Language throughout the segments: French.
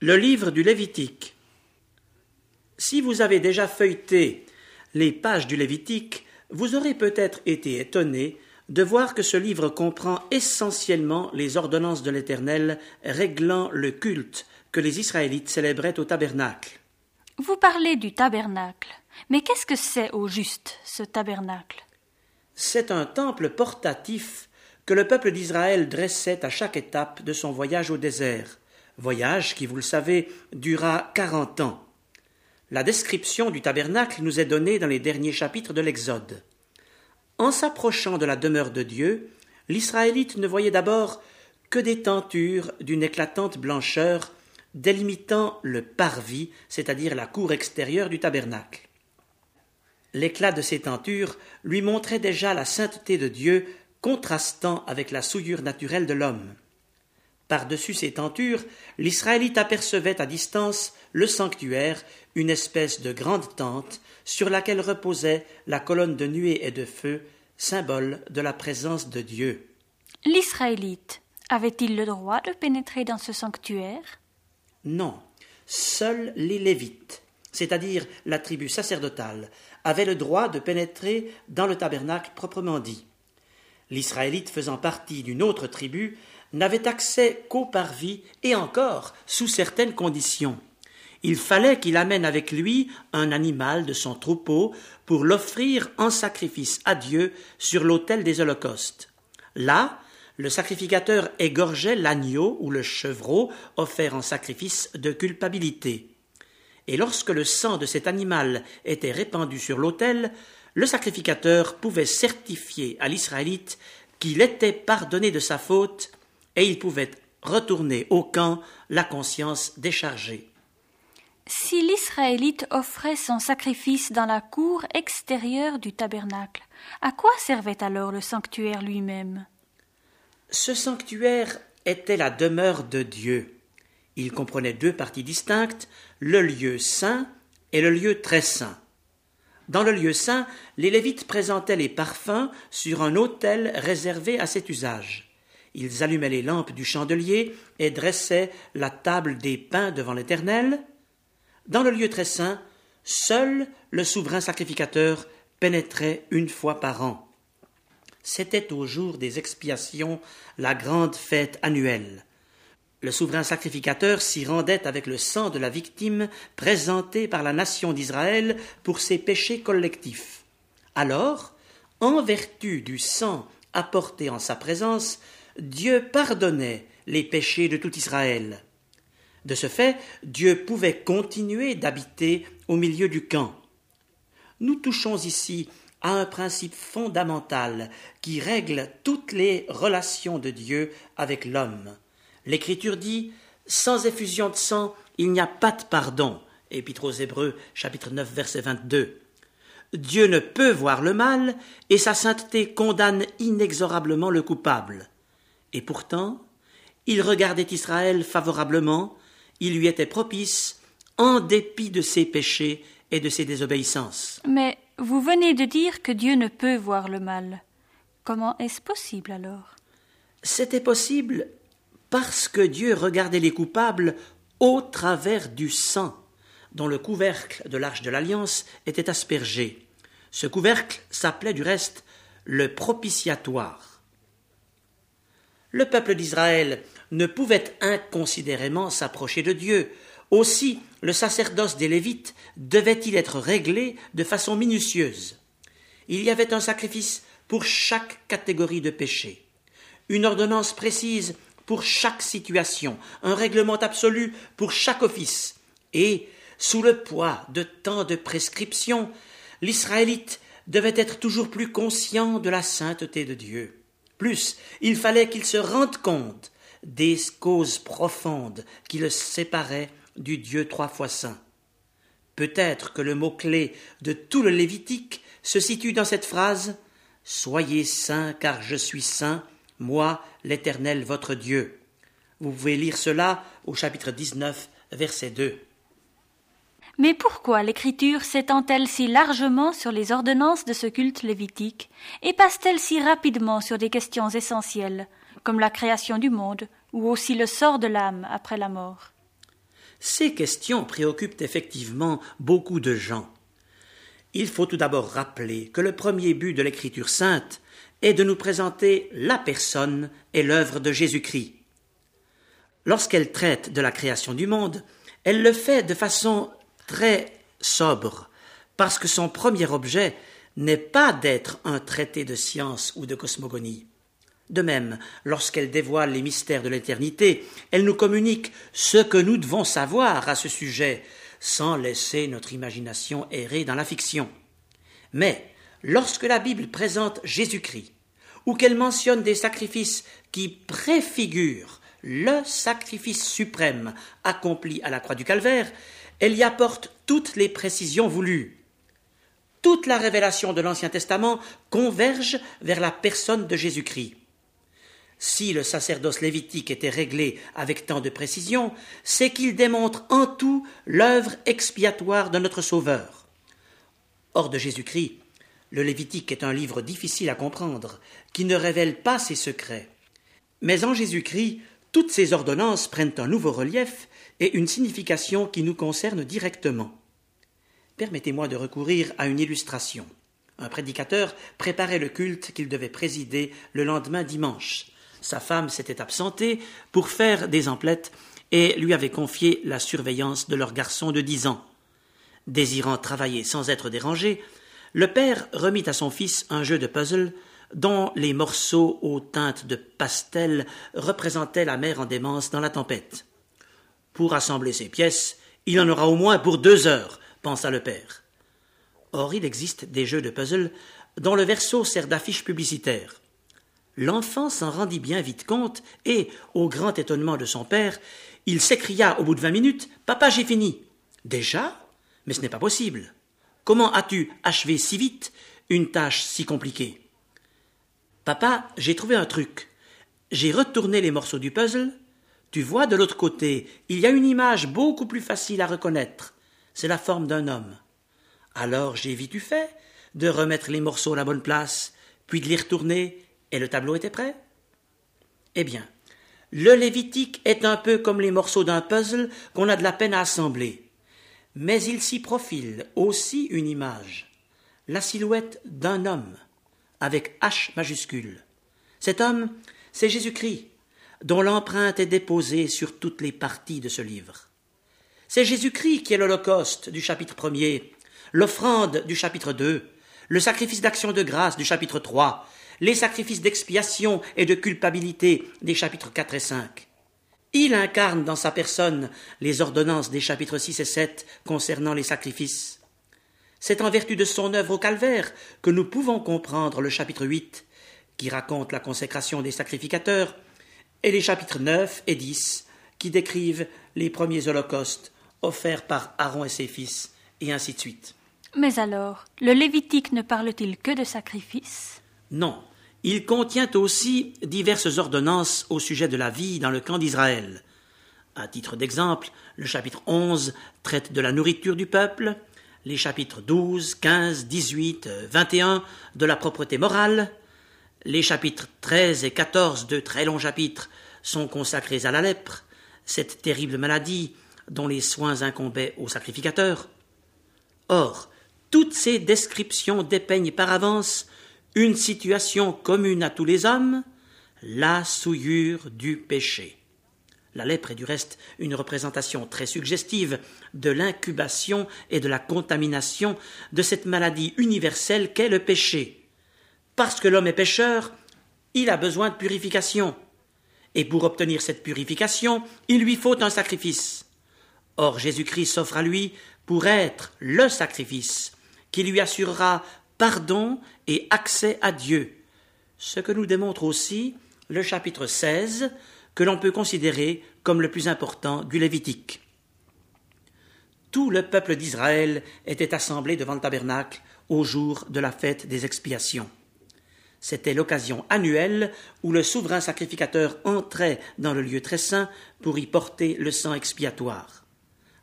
Le livre du Lévitique. Si vous avez déjà feuilleté les pages du Lévitique, vous aurez peut-être été étonné de voir que ce livre comprend essentiellement les ordonnances de l'Éternel réglant le culte que les Israélites célébraient au tabernacle. Vous parlez du tabernacle. Mais qu'est-ce que c'est au juste, ce tabernacle? C'est un temple portatif que le peuple d'Israël dressait à chaque étape de son voyage au désert voyage qui, vous le savez, dura quarante ans. La description du tabernacle nous est donnée dans les derniers chapitres de l'Exode. En s'approchant de la demeure de Dieu, l'Israélite ne voyait d'abord que des tentures d'une éclatante blancheur délimitant le parvis, c'est-à-dire la cour extérieure du tabernacle. L'éclat de ces tentures lui montrait déjà la sainteté de Dieu contrastant avec la souillure naturelle de l'homme. Par-dessus ces tentures, l'Israélite apercevait à distance le sanctuaire, une espèce de grande tente sur laquelle reposait la colonne de nuée et de feu, symbole de la présence de Dieu. L'Israélite avait-il le droit de pénétrer dans ce sanctuaire? Non, seuls les Lévites, c'est-à-dire la tribu sacerdotale, avaient le droit de pénétrer dans le tabernacle proprement dit. L'Israélite faisant partie d'une autre tribu n'avait accès qu'au parvis et encore sous certaines conditions. Il fallait qu'il amène avec lui un animal de son troupeau pour l'offrir en sacrifice à Dieu sur l'autel des holocaustes. Là, le sacrificateur égorgeait l'agneau ou le chevreau offert en sacrifice de culpabilité. Et lorsque le sang de cet animal était répandu sur l'autel, le sacrificateur pouvait certifier à l'Israélite qu'il était pardonné de sa faute et il pouvait retourner au camp la conscience déchargée. Si l'Israélite offrait son sacrifice dans la cour extérieure du tabernacle, à quoi servait alors le sanctuaire lui-même? Ce sanctuaire était la demeure de Dieu. Il comprenait deux parties distinctes, le lieu saint et le lieu très saint. Dans le lieu saint, les Lévites présentaient les parfums sur un autel réservé à cet usage. Ils allumaient les lampes du chandelier et dressaient la table des pains devant l'Éternel. Dans le lieu très saint, seul le souverain sacrificateur pénétrait une fois par an. C'était au jour des expiations la grande fête annuelle. Le souverain sacrificateur s'y rendait avec le sang de la victime présenté par la nation d'Israël pour ses péchés collectifs. Alors, en vertu du sang apporté en sa présence, Dieu pardonnait les péchés de tout Israël. De ce fait, Dieu pouvait continuer d'habiter au milieu du camp. Nous touchons ici à un principe fondamental qui règle toutes les relations de Dieu avec l'homme. L'Écriture dit Sans effusion de sang, il n'y a pas de pardon. Épître aux Hébreux, chapitre 9, verset 22. Dieu ne peut voir le mal, et sa sainteté condamne inexorablement le coupable. Et pourtant, il regardait Israël favorablement, il lui était propice, en dépit de ses péchés et de ses désobéissances. Mais vous venez de dire que Dieu ne peut voir le mal. Comment est-ce possible alors? C'était possible parce que Dieu regardait les coupables au travers du sang, dont le couvercle de l'arche de l'alliance était aspergé. Ce couvercle s'appelait du reste le propitiatoire le peuple d'Israël ne pouvait inconsidérément s'approcher de Dieu. Aussi, le sacerdoce des Lévites devait-il être réglé de façon minutieuse. Il y avait un sacrifice pour chaque catégorie de péché, une ordonnance précise pour chaque situation, un règlement absolu pour chaque office, et, sous le poids de tant de prescriptions, l'Israélite devait être toujours plus conscient de la sainteté de Dieu. Plus, il fallait qu'il se rende compte des causes profondes qui le séparaient du Dieu trois fois saint. Peut-être que le mot-clé de tout le Lévitique se situe dans cette phrase Soyez saints car je suis saint, moi, l'Éternel votre Dieu. Vous pouvez lire cela au chapitre 19, verset 2. Mais pourquoi l'Écriture s'étend-elle si largement sur les ordonnances de ce culte lévitique et passe-t-elle si rapidement sur des questions essentielles, comme la création du monde ou aussi le sort de l'âme après la mort? Ces questions préoccupent effectivement beaucoup de gens. Il faut tout d'abord rappeler que le premier but de l'Écriture sainte est de nous présenter la personne et l'œuvre de Jésus-Christ. Lorsqu'elle traite de la création du monde, elle le fait de façon très sobre, parce que son premier objet n'est pas d'être un traité de science ou de cosmogonie. De même, lorsqu'elle dévoile les mystères de l'éternité, elle nous communique ce que nous devons savoir à ce sujet, sans laisser notre imagination errer dans la fiction. Mais lorsque la Bible présente Jésus-Christ, ou qu'elle mentionne des sacrifices qui préfigurent le sacrifice suprême accompli à la croix du calvaire, elle y apporte toutes les précisions voulues. Toute la révélation de l'Ancien Testament converge vers la personne de Jésus-Christ. Si le sacerdoce lévitique était réglé avec tant de précision, c'est qu'il démontre en tout l'œuvre expiatoire de notre Sauveur. Hors de Jésus-Christ, le Lévitique est un livre difficile à comprendre, qui ne révèle pas ses secrets. Mais en Jésus-Christ, toutes ces ordonnances prennent un nouveau relief et une signification qui nous concerne directement. Permettez-moi de recourir à une illustration. Un prédicateur préparait le culte qu'il devait présider le lendemain dimanche. Sa femme s'était absentée pour faire des emplettes et lui avait confié la surveillance de leur garçon de dix ans. Désirant travailler sans être dérangé, le père remit à son fils un jeu de puzzle dont les morceaux aux teintes de pastel représentaient la mer en démence dans la tempête. Pour assembler ces pièces, il en aura au moins pour deux heures, pensa le père. Or, il existe des jeux de puzzle dont le verso sert d'affiche publicitaire. L'enfant s'en rendit bien vite compte et, au grand étonnement de son père, il s'écria au bout de vingt minutes Papa, j'ai fini. Déjà? Mais ce n'est pas possible. Comment as-tu achevé si vite une tâche si compliquée Papa, j'ai trouvé un truc. J'ai retourné les morceaux du puzzle. Tu vois, de l'autre côté, il y a une image beaucoup plus facile à reconnaître. C'est la forme d'un homme. Alors j'ai vite fait de remettre les morceaux à la bonne place, puis de les retourner et le tableau était prêt Eh bien, le Lévitique est un peu comme les morceaux d'un puzzle qu'on a de la peine à assembler. Mais il s'y profile aussi une image, la silhouette d'un homme, avec H majuscule. Cet homme, c'est Jésus-Christ, dont l'empreinte est déposée sur toutes les parties de ce livre. C'est Jésus-Christ qui est l'Holocauste du chapitre 1er, l'offrande du chapitre 2, le sacrifice d'action de grâce du chapitre 3 les sacrifices d'expiation et de culpabilité des chapitres 4 et 5. Il incarne dans sa personne les ordonnances des chapitres 6 et 7 concernant les sacrifices. C'est en vertu de son œuvre au calvaire que nous pouvons comprendre le chapitre 8, qui raconte la consécration des sacrificateurs, et les chapitres 9 et 10, qui décrivent les premiers holocaustes offerts par Aaron et ses fils, et ainsi de suite. Mais alors, le Lévitique ne parle-t-il que de sacrifices? Non, il contient aussi diverses ordonnances au sujet de la vie dans le camp d'Israël. À titre d'exemple, le chapitre 11 traite de la nourriture du peuple, les chapitres 12, 15, 18, 21 de la propreté morale, les chapitres 13 et 14, de très longs chapitres, sont consacrés à la lèpre, cette terrible maladie dont les soins incombaient aux sacrificateurs. Or, toutes ces descriptions dépeignent par avance une situation commune à tous les hommes, la souillure du péché. La lèpre est du reste une représentation très suggestive de l'incubation et de la contamination de cette maladie universelle qu'est le péché. Parce que l'homme est pécheur, il a besoin de purification. Et pour obtenir cette purification, il lui faut un sacrifice. Or Jésus-Christ s'offre à lui pour être le sacrifice qui lui assurera pardon et accès à Dieu, ce que nous démontre aussi le chapitre 16, que l'on peut considérer comme le plus important du Lévitique. Tout le peuple d'Israël était assemblé devant le tabernacle au jour de la fête des expiations. C'était l'occasion annuelle où le souverain sacrificateur entrait dans le lieu très saint pour y porter le sang expiatoire.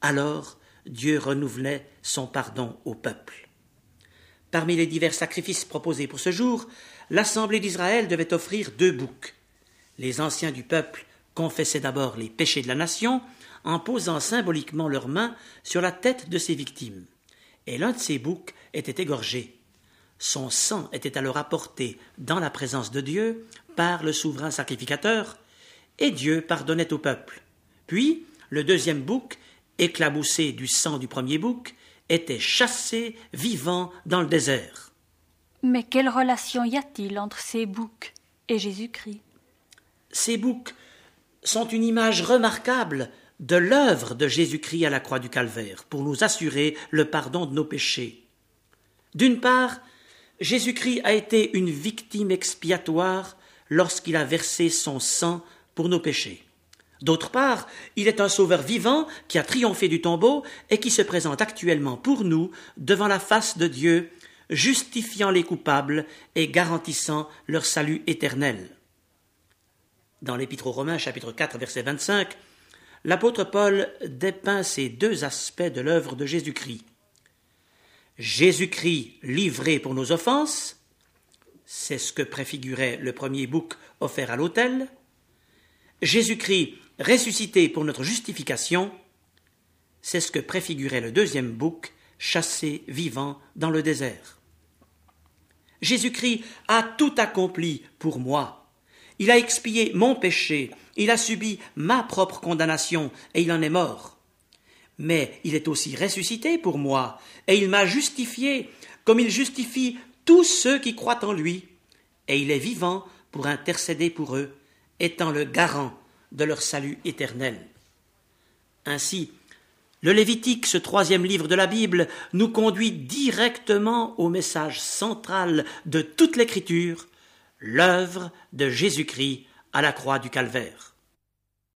Alors Dieu renouvelait son pardon au peuple. Parmi les divers sacrifices proposés pour ce jour, l'Assemblée d'Israël devait offrir deux boucs. Les anciens du peuple confessaient d'abord les péchés de la nation en posant symboliquement leurs mains sur la tête de ses victimes. Et l'un de ces boucs était égorgé. Son sang était alors apporté dans la présence de Dieu par le souverain sacrificateur, et Dieu pardonnait au peuple. Puis, le deuxième bouc, éclaboussé du sang du premier bouc, était chassé vivant dans le désert. Mais quelle relation y a-t-il entre ces boucs et Jésus-Christ? Ces boucs sont une image remarquable de l'œuvre de Jésus-Christ à la croix du calvaire pour nous assurer le pardon de nos péchés. D'une part, Jésus-Christ a été une victime expiatoire lorsqu'il a versé son sang pour nos péchés. D'autre part, il est un sauveur vivant qui a triomphé du tombeau et qui se présente actuellement pour nous devant la face de Dieu, justifiant les coupables et garantissant leur salut éternel. Dans l'Épître aux Romains, chapitre 4, verset 25, l'apôtre Paul dépeint ces deux aspects de l'œuvre de Jésus-Christ. Jésus-Christ livré pour nos offenses, c'est ce que préfigurait le premier bouc offert à l'autel. Jésus-Christ ressuscité pour notre justification, c'est ce que préfigurait le deuxième bouc chassé vivant dans le désert. Jésus-Christ a tout accompli pour moi il a expié mon péché, il a subi ma propre condamnation, et il en est mort. Mais il est aussi ressuscité pour moi, et il m'a justifié, comme il justifie tous ceux qui croient en lui, et il est vivant pour intercéder pour eux, étant le garant de leur salut éternel. Ainsi, le Lévitique, ce troisième livre de la Bible, nous conduit directement au message central de toute l'Écriture, l'œuvre de Jésus-Christ à la croix du calvaire.